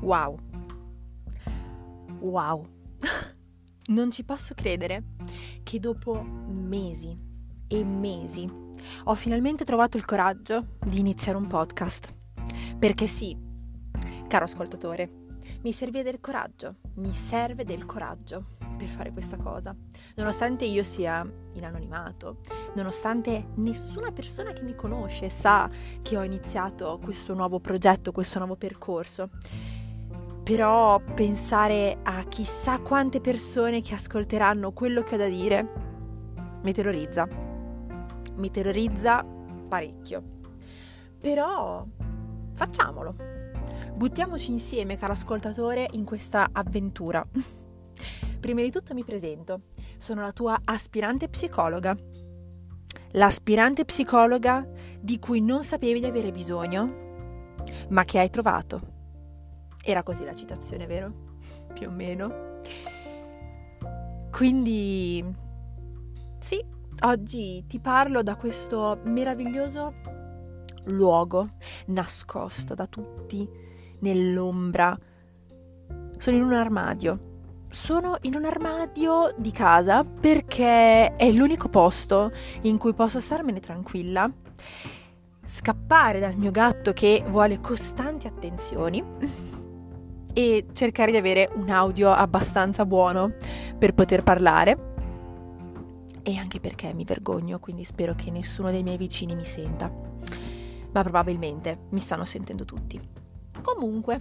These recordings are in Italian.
Wow. Wow. non ci posso credere che dopo mesi e mesi ho finalmente trovato il coraggio di iniziare un podcast. Perché sì, caro ascoltatore, mi serve del coraggio, mi serve del coraggio per fare questa cosa. Nonostante io sia in anonimato, nonostante nessuna persona che mi conosce sa che ho iniziato questo nuovo progetto, questo nuovo percorso. Però pensare a chissà quante persone che ascolteranno quello che ho da dire mi terrorizza. Mi terrorizza parecchio. Però facciamolo. Buttiamoci insieme, caro ascoltatore, in questa avventura. Prima di tutto mi presento, sono la tua aspirante psicologa. L'aspirante psicologa di cui non sapevi di avere bisogno, ma che hai trovato. Era così la citazione, vero? Più o meno. Quindi, sì, oggi ti parlo da questo meraviglioso luogo nascosto da tutti nell'ombra. Sono in un armadio sono in un armadio di casa perché è l'unico posto in cui posso starmene tranquilla, scappare dal mio gatto che vuole costanti attenzioni e cercare di avere un audio abbastanza buono per poter parlare. E anche perché mi vergogno, quindi spero che nessuno dei miei vicini mi senta. Ma probabilmente mi stanno sentendo tutti. Comunque,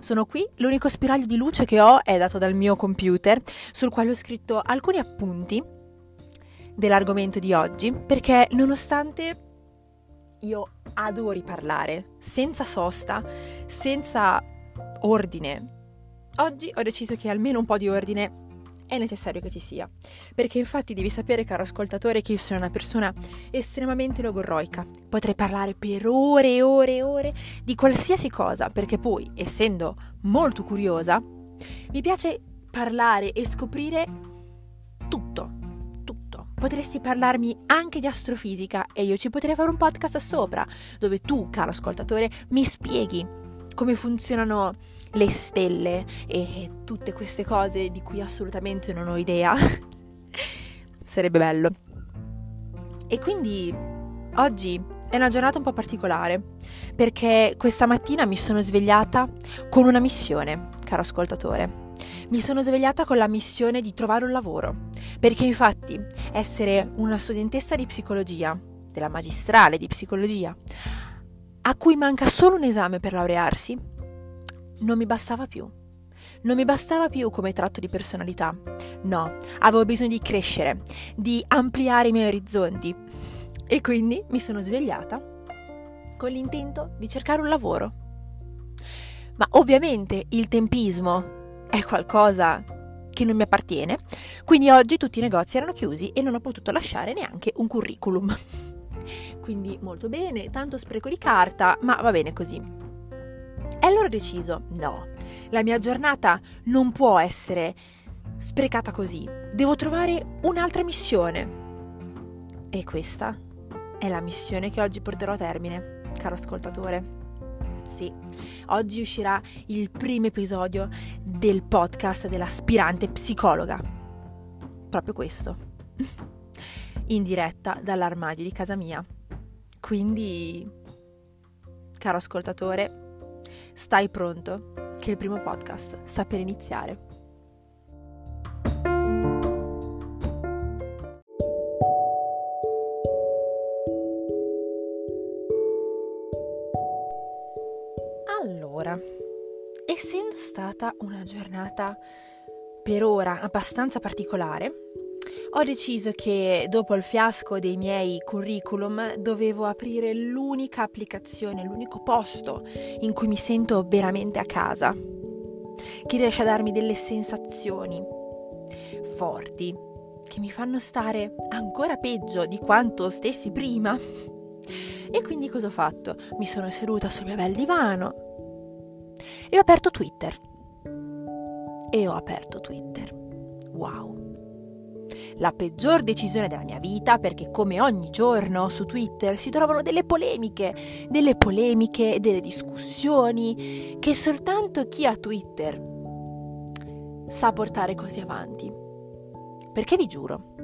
sono qui, l'unico spiraglio di luce che ho è dato dal mio computer, sul quale ho scritto alcuni appunti dell'argomento di oggi, perché nonostante io adori parlare, senza sosta, senza ordine, oggi ho deciso che almeno un po' di ordine è necessario che ci sia. Perché infatti devi sapere, caro ascoltatore, che io sono una persona estremamente logorroica. Potrei parlare per ore e ore e ore di qualsiasi cosa, perché poi, essendo molto curiosa, mi piace parlare e scoprire tutto. Potresti parlarmi anche di astrofisica e io ci potrei fare un podcast sopra, dove tu, caro ascoltatore, mi spieghi come funzionano le stelle e tutte queste cose di cui assolutamente non ho idea. Sarebbe bello. E quindi oggi è una giornata un po' particolare perché questa mattina mi sono svegliata con una missione, caro ascoltatore. Mi sono svegliata con la missione di trovare un lavoro, perché infatti essere una studentessa di psicologia, della magistrale di psicologia, a cui manca solo un esame per laurearsi, non mi bastava più. Non mi bastava più come tratto di personalità. No, avevo bisogno di crescere, di ampliare i miei orizzonti. E quindi mi sono svegliata con l'intento di cercare un lavoro. Ma ovviamente il tempismo è qualcosa che non mi appartiene, quindi oggi tutti i negozi erano chiusi e non ho potuto lasciare neanche un curriculum. Quindi molto bene, tanto spreco di carta, ma va bene così. E allora ho deciso, no, la mia giornata non può essere sprecata così, devo trovare un'altra missione. E questa è la missione che oggi porterò a termine, caro ascoltatore. Sì, oggi uscirà il primo episodio del podcast dell'aspirante psicologa. Proprio questo. In diretta dall'armadio di casa mia. Quindi, caro ascoltatore, stai pronto che il primo podcast sta per iniziare. Allora, essendo stata una giornata per ora abbastanza particolare, ho deciso che dopo il fiasco dei miei curriculum dovevo aprire l'unica applicazione, l'unico posto in cui mi sento veramente a casa, che riesce a darmi delle sensazioni forti, che mi fanno stare ancora peggio di quanto stessi prima. E quindi cosa ho fatto? Mi sono seduta sul mio bel divano e ho aperto Twitter. E ho aperto Twitter. Wow la peggior decisione della mia vita perché come ogni giorno su Twitter si trovano delle polemiche, delle polemiche, delle discussioni che soltanto chi ha Twitter sa portare così avanti. Perché vi giuro,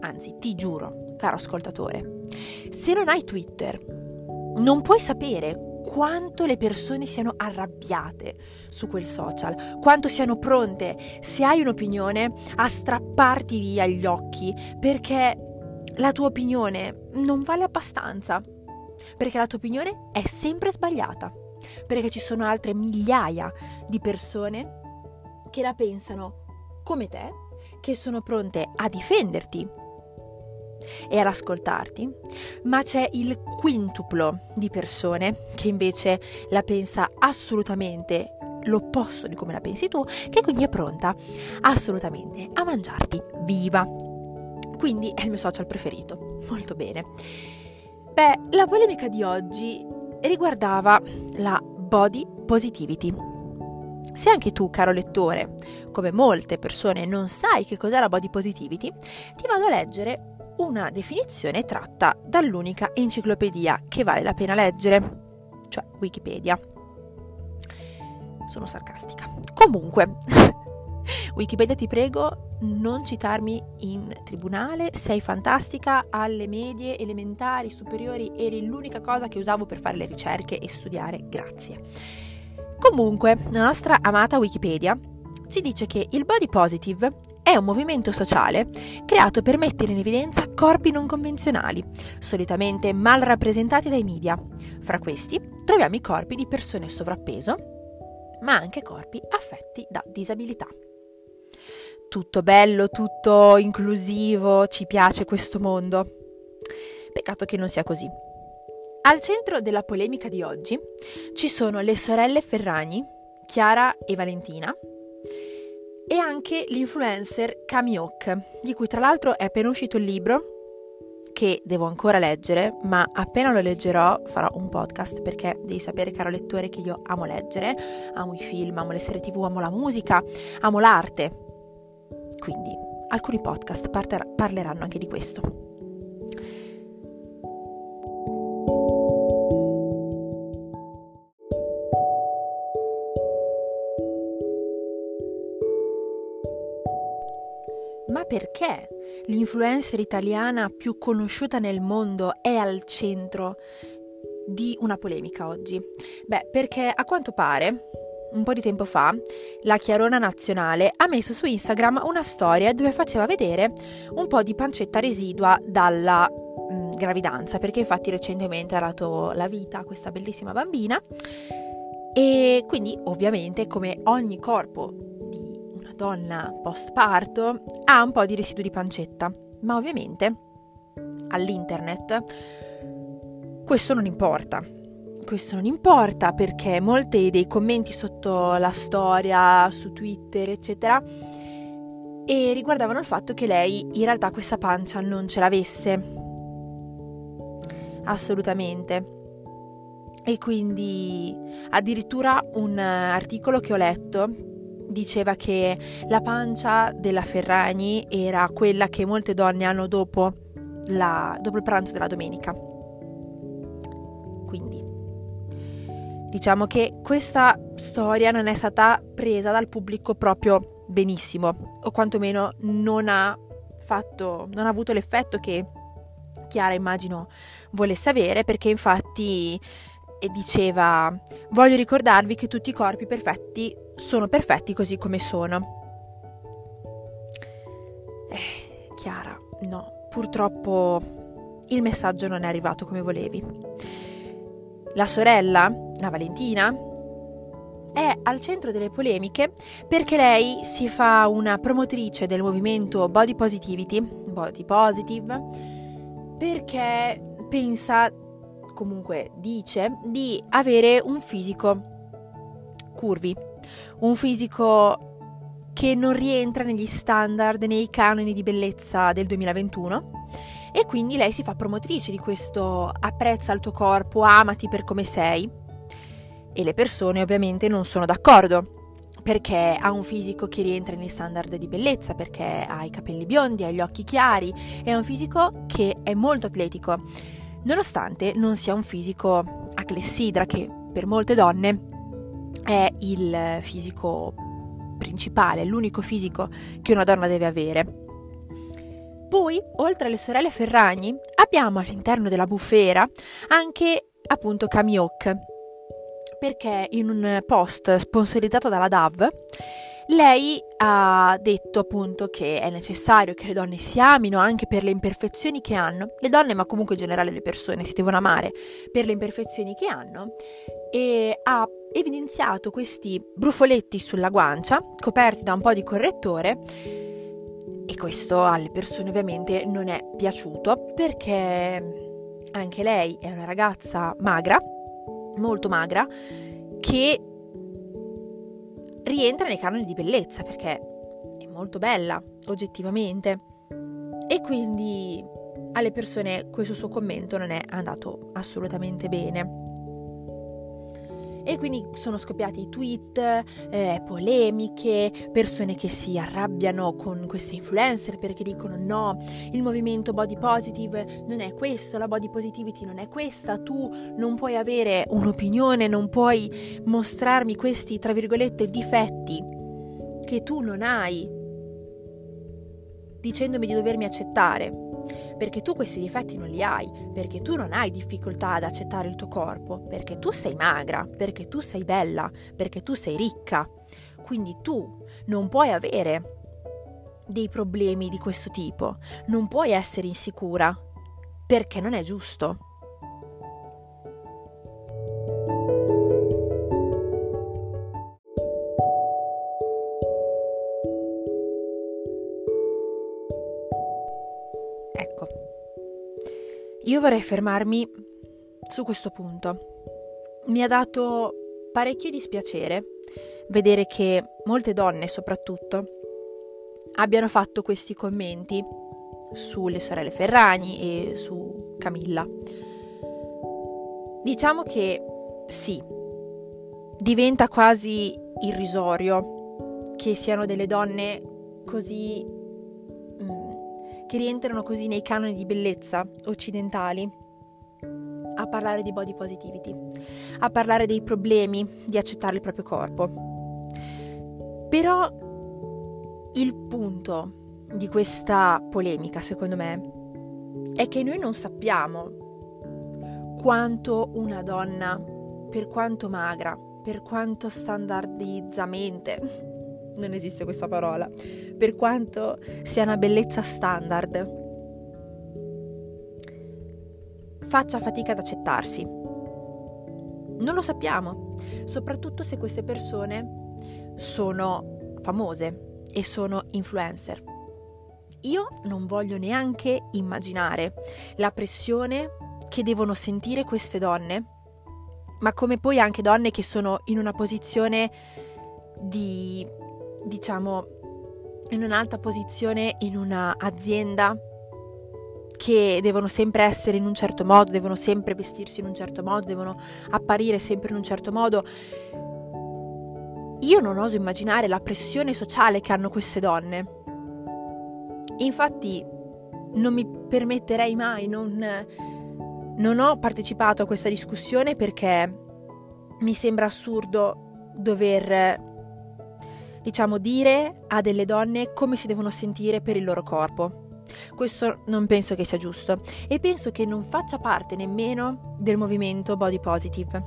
anzi ti giuro, caro ascoltatore, se non hai Twitter non puoi sapere quanto le persone siano arrabbiate su quel social, quanto siano pronte, se hai un'opinione, a strapparti via gli occhi perché la tua opinione non vale abbastanza, perché la tua opinione è sempre sbagliata, perché ci sono altre migliaia di persone che la pensano come te, che sono pronte a difenderti e ad ascoltarti, ma c'è il quintuplo di persone che invece la pensa assolutamente l'opposto di come la pensi tu, che quindi è pronta assolutamente a mangiarti viva. Quindi è il mio social preferito. Molto bene. Beh, la polemica di oggi riguardava la body positivity. Se anche tu, caro lettore, come molte persone non sai che cos'è la body positivity, ti vado a leggere una definizione tratta dall'unica enciclopedia che vale la pena leggere, cioè Wikipedia. Sono sarcastica. Comunque, Wikipedia ti prego, non citarmi in tribunale, sei fantastica, alle medie, elementari, superiori eri l'unica cosa che usavo per fare le ricerche e studiare, grazie. Comunque, la nostra amata Wikipedia ci dice che il body positive è un movimento sociale creato per mettere in evidenza corpi non convenzionali, solitamente mal rappresentati dai media. Fra questi troviamo i corpi di persone sovrappeso, ma anche corpi affetti da disabilità. Tutto bello, tutto inclusivo, ci piace questo mondo. Peccato che non sia così. Al centro della polemica di oggi ci sono le sorelle Ferragni, Chiara e Valentina, e anche l'influencer Kamiok, di cui tra l'altro è appena uscito il libro che devo ancora leggere, ma appena lo leggerò farò un podcast perché devi sapere, caro lettore, che io amo leggere, amo i film, amo le serie tv, amo la musica, amo l'arte. Quindi alcuni podcast parleranno anche di questo. Perché l'influencer italiana più conosciuta nel mondo è al centro di una polemica oggi? Beh, perché a quanto pare, un po' di tempo fa, la Chiarona Nazionale ha messo su Instagram una storia dove faceva vedere un po' di pancetta residua dalla mh, mm, gravidanza, perché infatti recentemente ha dato la vita a questa bellissima bambina. E quindi ovviamente come ogni corpo donna post parto ha un po' di residuo di pancetta, ma ovviamente all'internet questo non importa. Questo non importa perché molti dei commenti sotto la storia, su Twitter, eccetera, e riguardavano il fatto che lei in realtà questa pancia non ce l'avesse. Assolutamente. E quindi addirittura un articolo che ho letto diceva che la pancia della Ferragni era quella che molte donne hanno dopo, la, dopo il pranzo della domenica. Quindi diciamo che questa storia non è stata presa dal pubblico proprio benissimo, o quantomeno non ha fatto, non ha avuto l'effetto che Chiara immagino volesse avere, perché infatti diceva voglio ricordarvi che tutti i corpi perfetti sono perfetti così come sono. Eh, Chiara, no, purtroppo il messaggio non è arrivato come volevi. La sorella, la Valentina, è al centro delle polemiche perché lei si fa una promotrice del movimento Body Positivity, Body Positive, perché pensa, comunque dice, di avere un fisico curvi, un fisico che non rientra negli standard, nei canoni di bellezza del 2021 e quindi lei si fa promotrice di questo apprezza il tuo corpo, amati per come sei. E le persone ovviamente non sono d'accordo perché ha un fisico che rientra nei standard di bellezza, perché ha i capelli biondi, ha gli occhi chiari, è un fisico che è molto atletico, nonostante non sia un fisico a clessidra che per molte donne è il fisico principale, l'unico fisico che una donna deve avere. Poi, oltre alle sorelle Ferragni, abbiamo all'interno della bufera anche appunto Kamiok, perché in un post sponsorizzato dalla DAV lei ha detto appunto che è necessario che le donne si amino anche per le imperfezioni che hanno, le donne ma comunque in generale le persone si devono amare per le imperfezioni che hanno. E ha evidenziato questi brufoletti sulla guancia coperti da un po' di correttore. E questo alle persone ovviamente non è piaciuto perché anche lei è una ragazza magra molto magra che rientra nei canoni di bellezza perché è molto bella oggettivamente e quindi alle persone questo suo commento non è andato assolutamente bene. E quindi sono scoppiati tweet, eh, polemiche, persone che si arrabbiano con queste influencer perché dicono no, il movimento body positive non è questo, la body positivity non è questa, tu non puoi avere un'opinione, non puoi mostrarmi questi, tra virgolette, difetti che tu non hai, dicendomi di dovermi accettare perché tu questi difetti non li hai, perché tu non hai difficoltà ad accettare il tuo corpo, perché tu sei magra, perché tu sei bella, perché tu sei ricca. Quindi tu non puoi avere dei problemi di questo tipo, non puoi essere insicura, perché non è giusto. Io vorrei fermarmi su questo punto. Mi ha dato parecchio dispiacere vedere che molte donne soprattutto abbiano fatto questi commenti sulle sorelle Ferragni e su Camilla. Diciamo che sì, diventa quasi irrisorio che siano delle donne così che rientrano così nei canoni di bellezza occidentali, a parlare di body positivity, a parlare dei problemi di accettare il proprio corpo. Però il punto di questa polemica, secondo me, è che noi non sappiamo quanto una donna, per quanto magra, per quanto standardizzamente non esiste questa parola, per quanto sia una bellezza standard, faccia fatica ad accettarsi. Non lo sappiamo, soprattutto se queste persone sono famose e sono influencer. Io non voglio neanche immaginare la pressione che devono sentire queste donne, ma come poi anche donne che sono in una posizione di diciamo, in un'alta posizione in un'azienda che devono sempre essere in un certo modo, devono sempre vestirsi in un certo modo, devono apparire sempre in un certo modo. Io non oso immaginare la pressione sociale che hanno queste donne. Infatti non mi permetterei mai, non, non ho partecipato a questa discussione perché mi sembra assurdo dover diciamo, dire a delle donne come si devono sentire per il loro corpo. Questo non penso che sia giusto e penso che non faccia parte nemmeno del movimento body positive.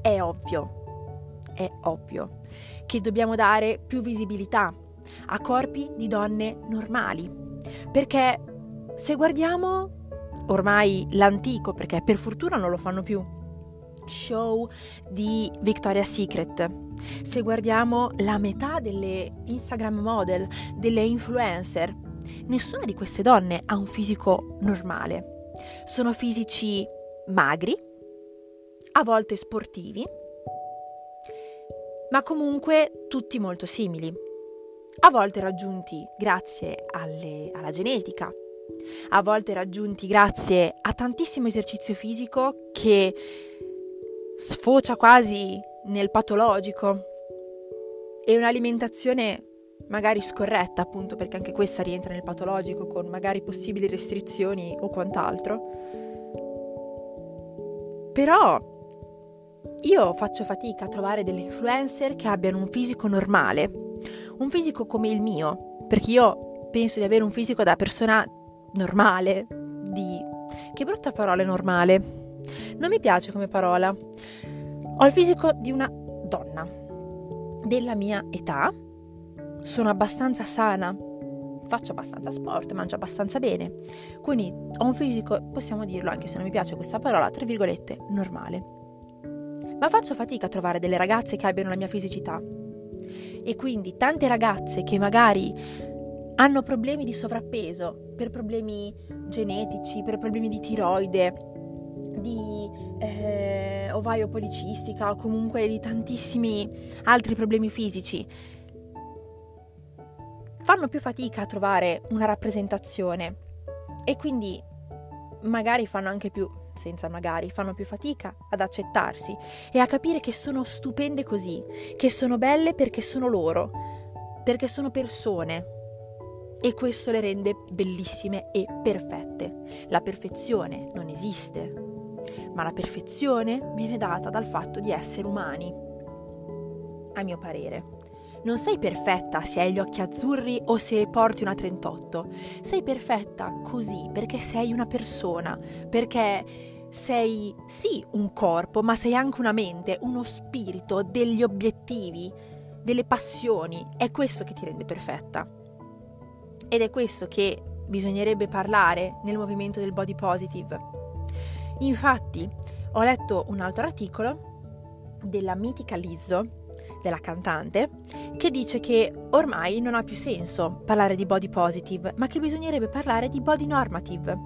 È ovvio, è ovvio che dobbiamo dare più visibilità a corpi di donne normali, perché se guardiamo ormai l'antico, perché per fortuna non lo fanno più, show di Victoria's Secret, se guardiamo la metà delle Instagram model, delle influencer, nessuna di queste donne ha un fisico normale. Sono fisici magri, a volte sportivi, ma comunque tutti molto simili, a volte raggiunti grazie alle, alla genetica, a volte raggiunti grazie a tantissimo esercizio fisico che sfocia quasi nel patologico. e un'alimentazione magari scorretta, appunto perché anche questa rientra nel patologico con magari possibili restrizioni o quant'altro. Però io faccio fatica a trovare delle influencer che abbiano un fisico normale, un fisico come il mio, perché io penso di avere un fisico da persona normale, di... Che brutta parola normale. Non mi piace come parola. Ho il fisico di una donna della mia età, sono abbastanza sana, faccio abbastanza sport, mangio abbastanza bene. Quindi ho un fisico, possiamo dirlo anche se non mi piace questa parola, tra virgolette, normale. Ma faccio fatica a trovare delle ragazze che abbiano la mia fisicità. E quindi tante ragazze che magari hanno problemi di sovrappeso per problemi genetici, per problemi di tiroide, di eh, ovaio policistica o comunque di tantissimi altri problemi fisici fanno più fatica a trovare una rappresentazione e quindi magari fanno anche più, senza magari, fanno più fatica ad accettarsi e a capire che sono stupende così, che sono belle perché sono loro, perché sono persone. E questo le rende bellissime e perfette. La perfezione non esiste, ma la perfezione viene data dal fatto di essere umani, a mio parere. Non sei perfetta se hai gli occhi azzurri o se porti una 38. Sei perfetta così perché sei una persona, perché sei sì un corpo, ma sei anche una mente, uno spirito, degli obiettivi, delle passioni. È questo che ti rende perfetta. Ed è questo che bisognerebbe parlare nel movimento del body positive. Infatti, ho letto un altro articolo della mitica Lizzo della cantante, che dice che ormai non ha più senso parlare di body positive, ma che bisognerebbe parlare di body normative,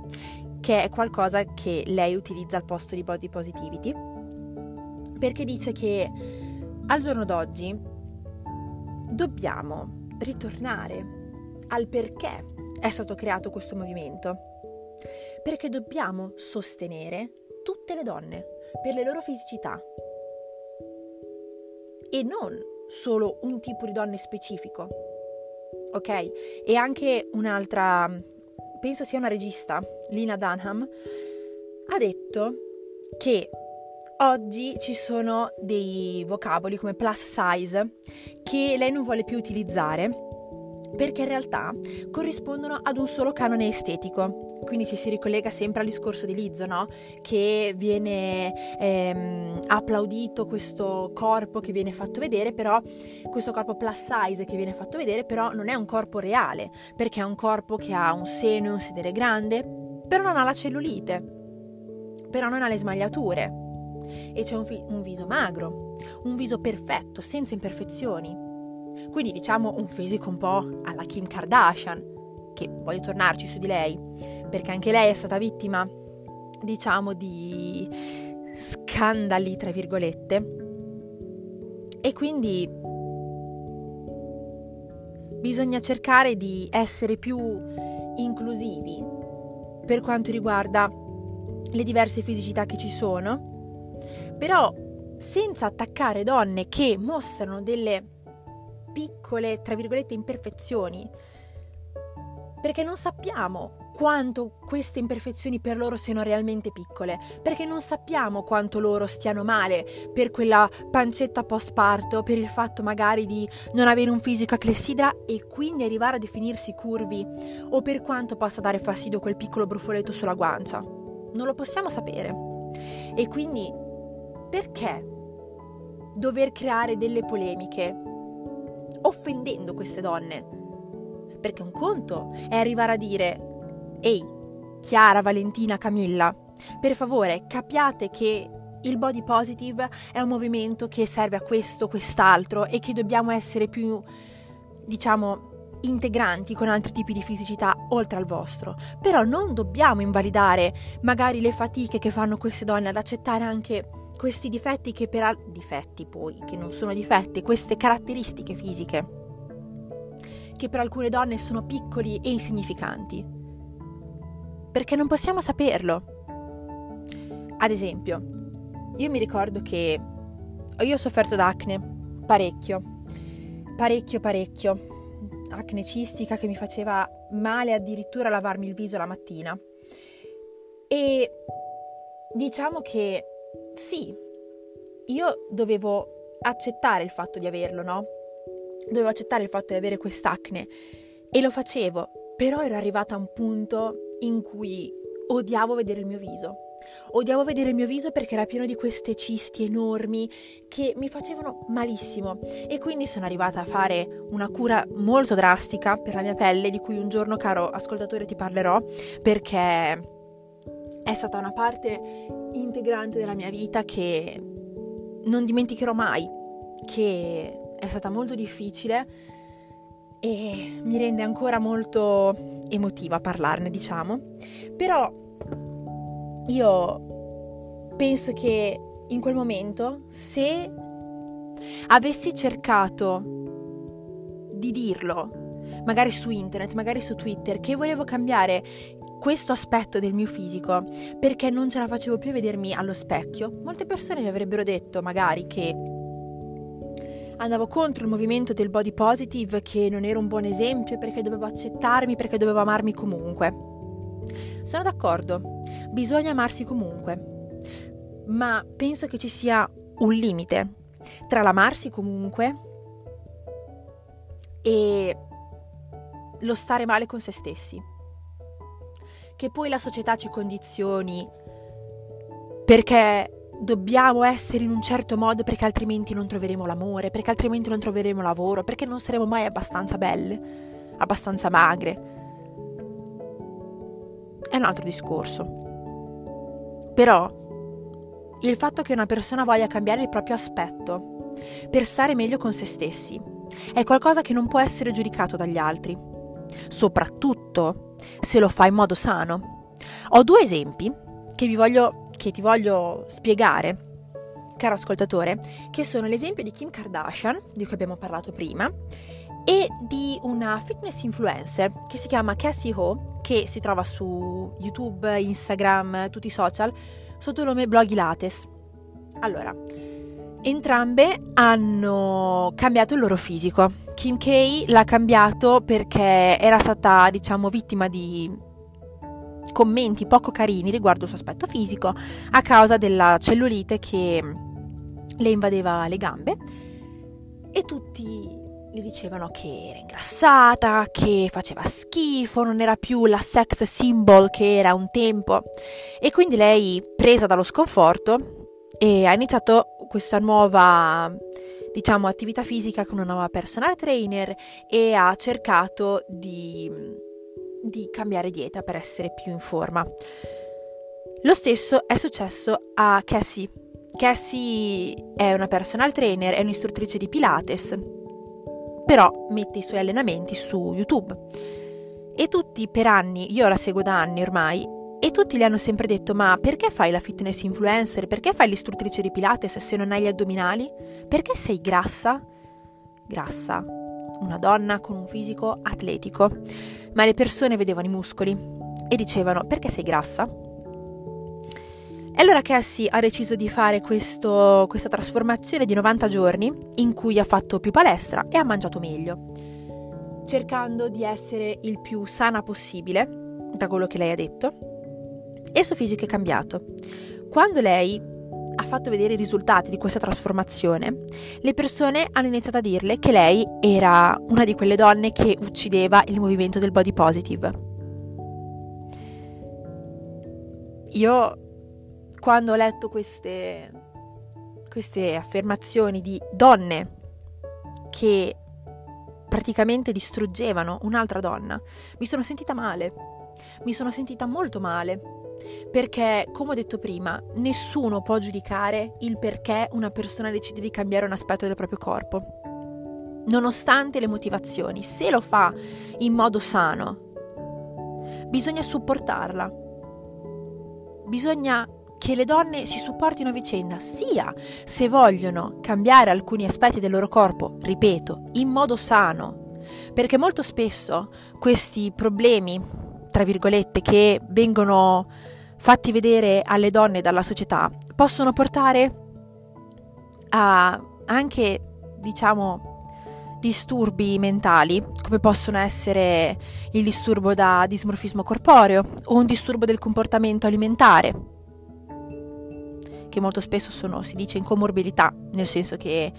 che è qualcosa che lei utilizza al posto di body positivity, perché dice che al giorno d'oggi dobbiamo ritornare al perché è stato creato questo movimento, perché dobbiamo sostenere tutte le donne per le loro fisicità, e non solo un tipo di donne specifico. Ok? E anche un'altra, penso sia una regista, Lina Dunham, ha detto che oggi ci sono dei vocaboli come plus size che lei non vuole più utilizzare perché in realtà corrispondono ad un solo canone estetico. Quindi ci si ricollega sempre al discorso di Lizzo, no? Che viene ehm, applaudito questo corpo che viene fatto vedere, però questo corpo plus size che viene fatto vedere, però non è un corpo reale, perché è un corpo che ha un seno e un sedere grande, però non ha la cellulite, però non ha le smagliature e c'è un, fi- un viso magro, un viso perfetto, senza imperfezioni quindi diciamo un fisico un po' alla Kim Kardashian, che voglio tornarci su di lei, perché anche lei è stata vittima, diciamo, di scandali, tra virgolette. E quindi bisogna cercare di essere più inclusivi per quanto riguarda le diverse fisicità che ci sono, però senza attaccare donne che mostrano delle piccole, tra virgolette, imperfezioni, perché non sappiamo quanto queste imperfezioni per loro siano realmente piccole, perché non sappiamo quanto loro stiano male per quella pancetta post parto, per il fatto magari di non avere un fisico a clessidra e quindi arrivare a definirsi curvi, o per quanto possa dare fastidio quel piccolo brufoletto sulla guancia. Non lo possiamo sapere. E quindi perché dover creare delle polemiche offendendo queste donne. Perché un conto è arrivare a dire, ehi, Chiara, Valentina, Camilla, per favore capiate che il body positive è un movimento che serve a questo, quest'altro e che dobbiamo essere più, diciamo, integranti con altri tipi di fisicità oltre al vostro. Però non dobbiamo invalidare magari le fatiche che fanno queste donne ad accettare anche questi difetti che per al- difetti poi che non sono difetti, queste caratteristiche fisiche che per alcune donne sono piccoli e insignificanti. Perché non possiamo saperlo. Ad esempio, io mi ricordo che io ho sofferto d'acne parecchio parecchio parecchio. Acne cistica che mi faceva male addirittura lavarmi il viso la mattina. E diciamo che sì, io dovevo accettare il fatto di averlo, no? Dovevo accettare il fatto di avere quest'acne e lo facevo, però ero arrivata a un punto in cui odiavo vedere il mio viso. Odiavo vedere il mio viso perché era pieno di queste cisti enormi che mi facevano malissimo e quindi sono arrivata a fare una cura molto drastica per la mia pelle di cui un giorno, caro ascoltatore, ti parlerò perché è stata una parte integrante della mia vita che non dimenticherò mai, che è stata molto difficile e mi rende ancora molto emotiva parlarne, diciamo. Però io penso che in quel momento, se avessi cercato di dirlo, magari su internet, magari su Twitter, che volevo cambiare questo aspetto del mio fisico perché non ce la facevo più a vedermi allo specchio, molte persone mi avrebbero detto magari che andavo contro il movimento del body positive, che non ero un buon esempio perché dovevo accettarmi, perché dovevo amarmi comunque. Sono d'accordo, bisogna amarsi comunque, ma penso che ci sia un limite tra l'amarsi comunque e lo stare male con se stessi. Che poi la società ci condizioni perché dobbiamo essere in un certo modo perché altrimenti non troveremo l'amore, perché altrimenti non troveremo lavoro, perché non saremo mai abbastanza belle, abbastanza magre. È un altro discorso. Però il fatto che una persona voglia cambiare il proprio aspetto per stare meglio con se stessi è qualcosa che non può essere giudicato dagli altri, soprattutto se lo fa in modo sano. Ho due esempi che voglio che ti voglio spiegare, caro ascoltatore, che sono l'esempio di Kim Kardashian, di cui abbiamo parlato prima, e di una fitness influencer che si chiama Cassie Ho, che si trova su YouTube, Instagram, tutti i social, sotto il nome Bloggy Lattes. Allora, entrambe hanno cambiato il loro fisico. Kim K l'ha cambiato perché era stata, diciamo, vittima di commenti poco carini riguardo il suo aspetto fisico a causa della cellulite che le invadeva le gambe e tutti gli dicevano che era ingrassata, che faceva schifo, non era più la sex symbol che era un tempo. E quindi lei, presa dallo sconforto, ha iniziato questa nuova, diciamo, attività fisica con una nuova personal trainer e ha cercato di di cambiare dieta per essere più in forma. Lo stesso è successo a Cassie. Cassie è una personal trainer, è un'istruttrice di Pilates, però mette i suoi allenamenti su YouTube. E tutti per anni, io la seguo da anni ormai, e tutti le hanno sempre detto: Ma perché fai la fitness influencer? Perché fai l'istruttrice di Pilates se non hai gli addominali? Perché sei grassa? Grassa, una donna con un fisico atletico ma le persone vedevano i muscoli e dicevano perché sei grassa? E allora Cassie ha deciso di fare questo, questa trasformazione di 90 giorni in cui ha fatto più palestra e ha mangiato meglio, cercando di essere il più sana possibile, da quello che lei ha detto, e il suo fisico è cambiato. Quando lei ha fatto vedere i risultati di questa trasformazione, le persone hanno iniziato a dirle che lei era una di quelle donne che uccideva il movimento del body positive. Io, quando ho letto queste, queste affermazioni di donne che praticamente distruggevano un'altra donna, mi sono sentita male, mi sono sentita molto male perché, come ho detto prima, nessuno può giudicare il perché una persona decide di cambiare un aspetto del proprio corpo. Nonostante le motivazioni, se lo fa in modo sano, bisogna supportarla. Bisogna che le donne si supportino a vicenda, sia se vogliono cambiare alcuni aspetti del loro corpo, ripeto, in modo sano, perché molto spesso questi problemi, tra virgolette, che vengono fatti vedere alle donne dalla società possono portare a anche, diciamo, disturbi mentali, come possono essere il disturbo da dismorfismo corporeo o un disturbo del comportamento alimentare, che molto spesso sono, si dice, in comorbilità, nel senso che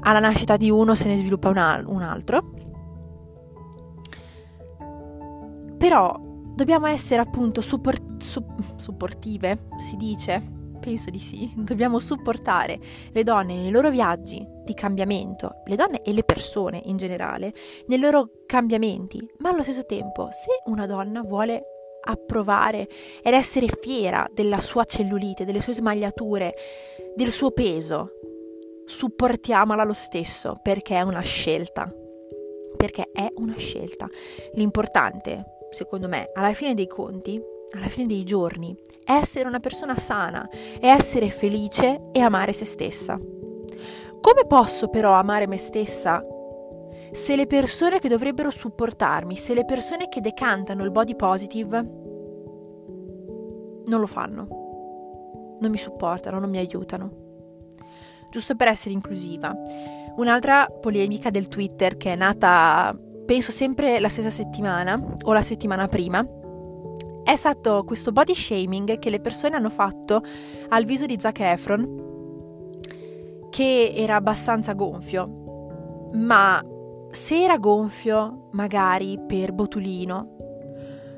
alla nascita di uno se ne sviluppa un, al- un altro. Però dobbiamo essere appunto support- su- supportive, si dice, Penso di sì. Dobbiamo supportare le donne nei loro viaggi di cambiamento, le donne e le persone in generale, nei loro cambiamenti, ma allo stesso tempo, se una donna vuole approvare ed essere fiera della sua cellulite, delle sue smagliature, del suo peso, supportiamola lo stesso perché è una scelta. Perché è una scelta. L'importante, secondo me, alla fine dei conti, alla fine dei giorni, essere una persona sana è essere felice e amare se stessa. Come posso però amare me stessa se le persone che dovrebbero supportarmi, se le persone che decantano il body positive non lo fanno, non mi supportano, non mi aiutano? Giusto per essere inclusiva. Un'altra polemica del Twitter che è nata, penso sempre la stessa settimana o la settimana prima, è stato questo body shaming che le persone hanno fatto al viso di Zac Efron, che era abbastanza gonfio, ma se era gonfio magari per botulino,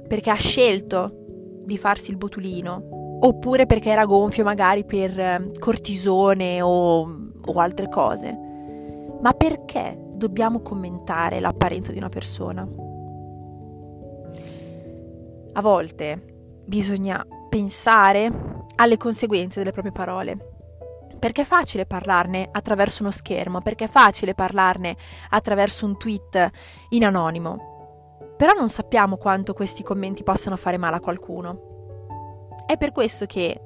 perché ha scelto di farsi il botulino, oppure perché era gonfio magari per ehm, cortisone o, o altre cose, ma perché dobbiamo commentare l'apparenza di una persona? a volte bisogna pensare alle conseguenze delle proprie parole. Perché è facile parlarne attraverso uno schermo, perché è facile parlarne attraverso un tweet in anonimo. Però non sappiamo quanto questi commenti possano fare male a qualcuno. È per questo che,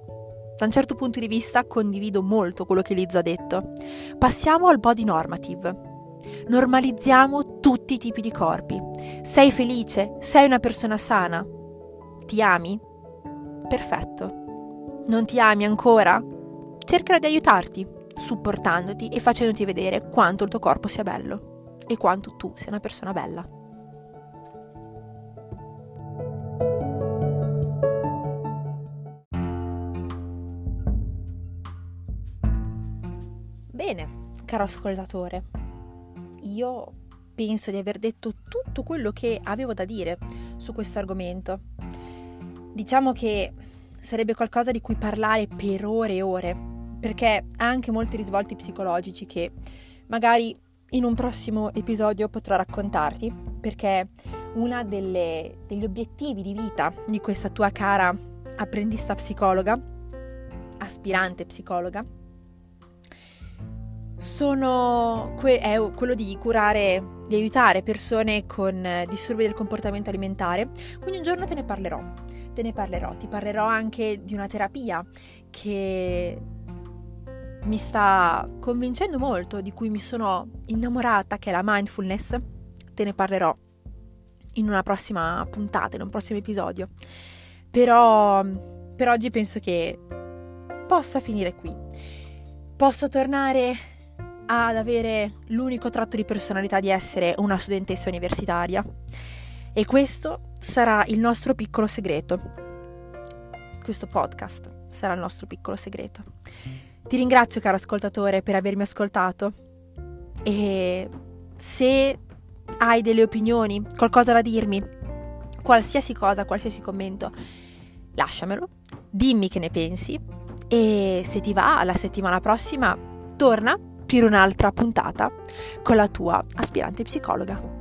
da un certo punto di vista, condivido molto quello che Lizzo ha detto. Passiamo al body normative. Normalizziamo tutti i tipi di corpi. Sei felice? Sei una persona sana? Ti ami? Perfetto. Non ti ami ancora? Cercherò di aiutarti, supportandoti e facendoti vedere quanto il tuo corpo sia bello e quanto tu sei una persona bella. Bene, caro ascoltatore, io penso di aver detto tutto quello che avevo da dire su questo argomento. Diciamo che sarebbe qualcosa di cui parlare per ore e ore, perché ha anche molti risvolti psicologici che magari in un prossimo episodio potrò raccontarti, perché uno degli obiettivi di vita di questa tua cara apprendista psicologa, aspirante psicologa, sono que- è quello di curare, di aiutare persone con disturbi del comportamento alimentare. Quindi un giorno te ne parlerò te ne parlerò. Ti parlerò anche di una terapia che mi sta convincendo molto, di cui mi sono innamorata, che è la mindfulness. Te ne parlerò in una prossima puntata, in un prossimo episodio. Però per oggi penso che possa finire qui. Posso tornare ad avere l'unico tratto di personalità di essere una studentessa universitaria e questo sarà il nostro piccolo segreto. Questo podcast sarà il nostro piccolo segreto. Ti ringrazio caro ascoltatore per avermi ascoltato e se hai delle opinioni, qualcosa da dirmi, qualsiasi cosa, qualsiasi commento, lasciamelo, dimmi che ne pensi e se ti va, la settimana prossima torna per un'altra puntata con la tua aspirante psicologa.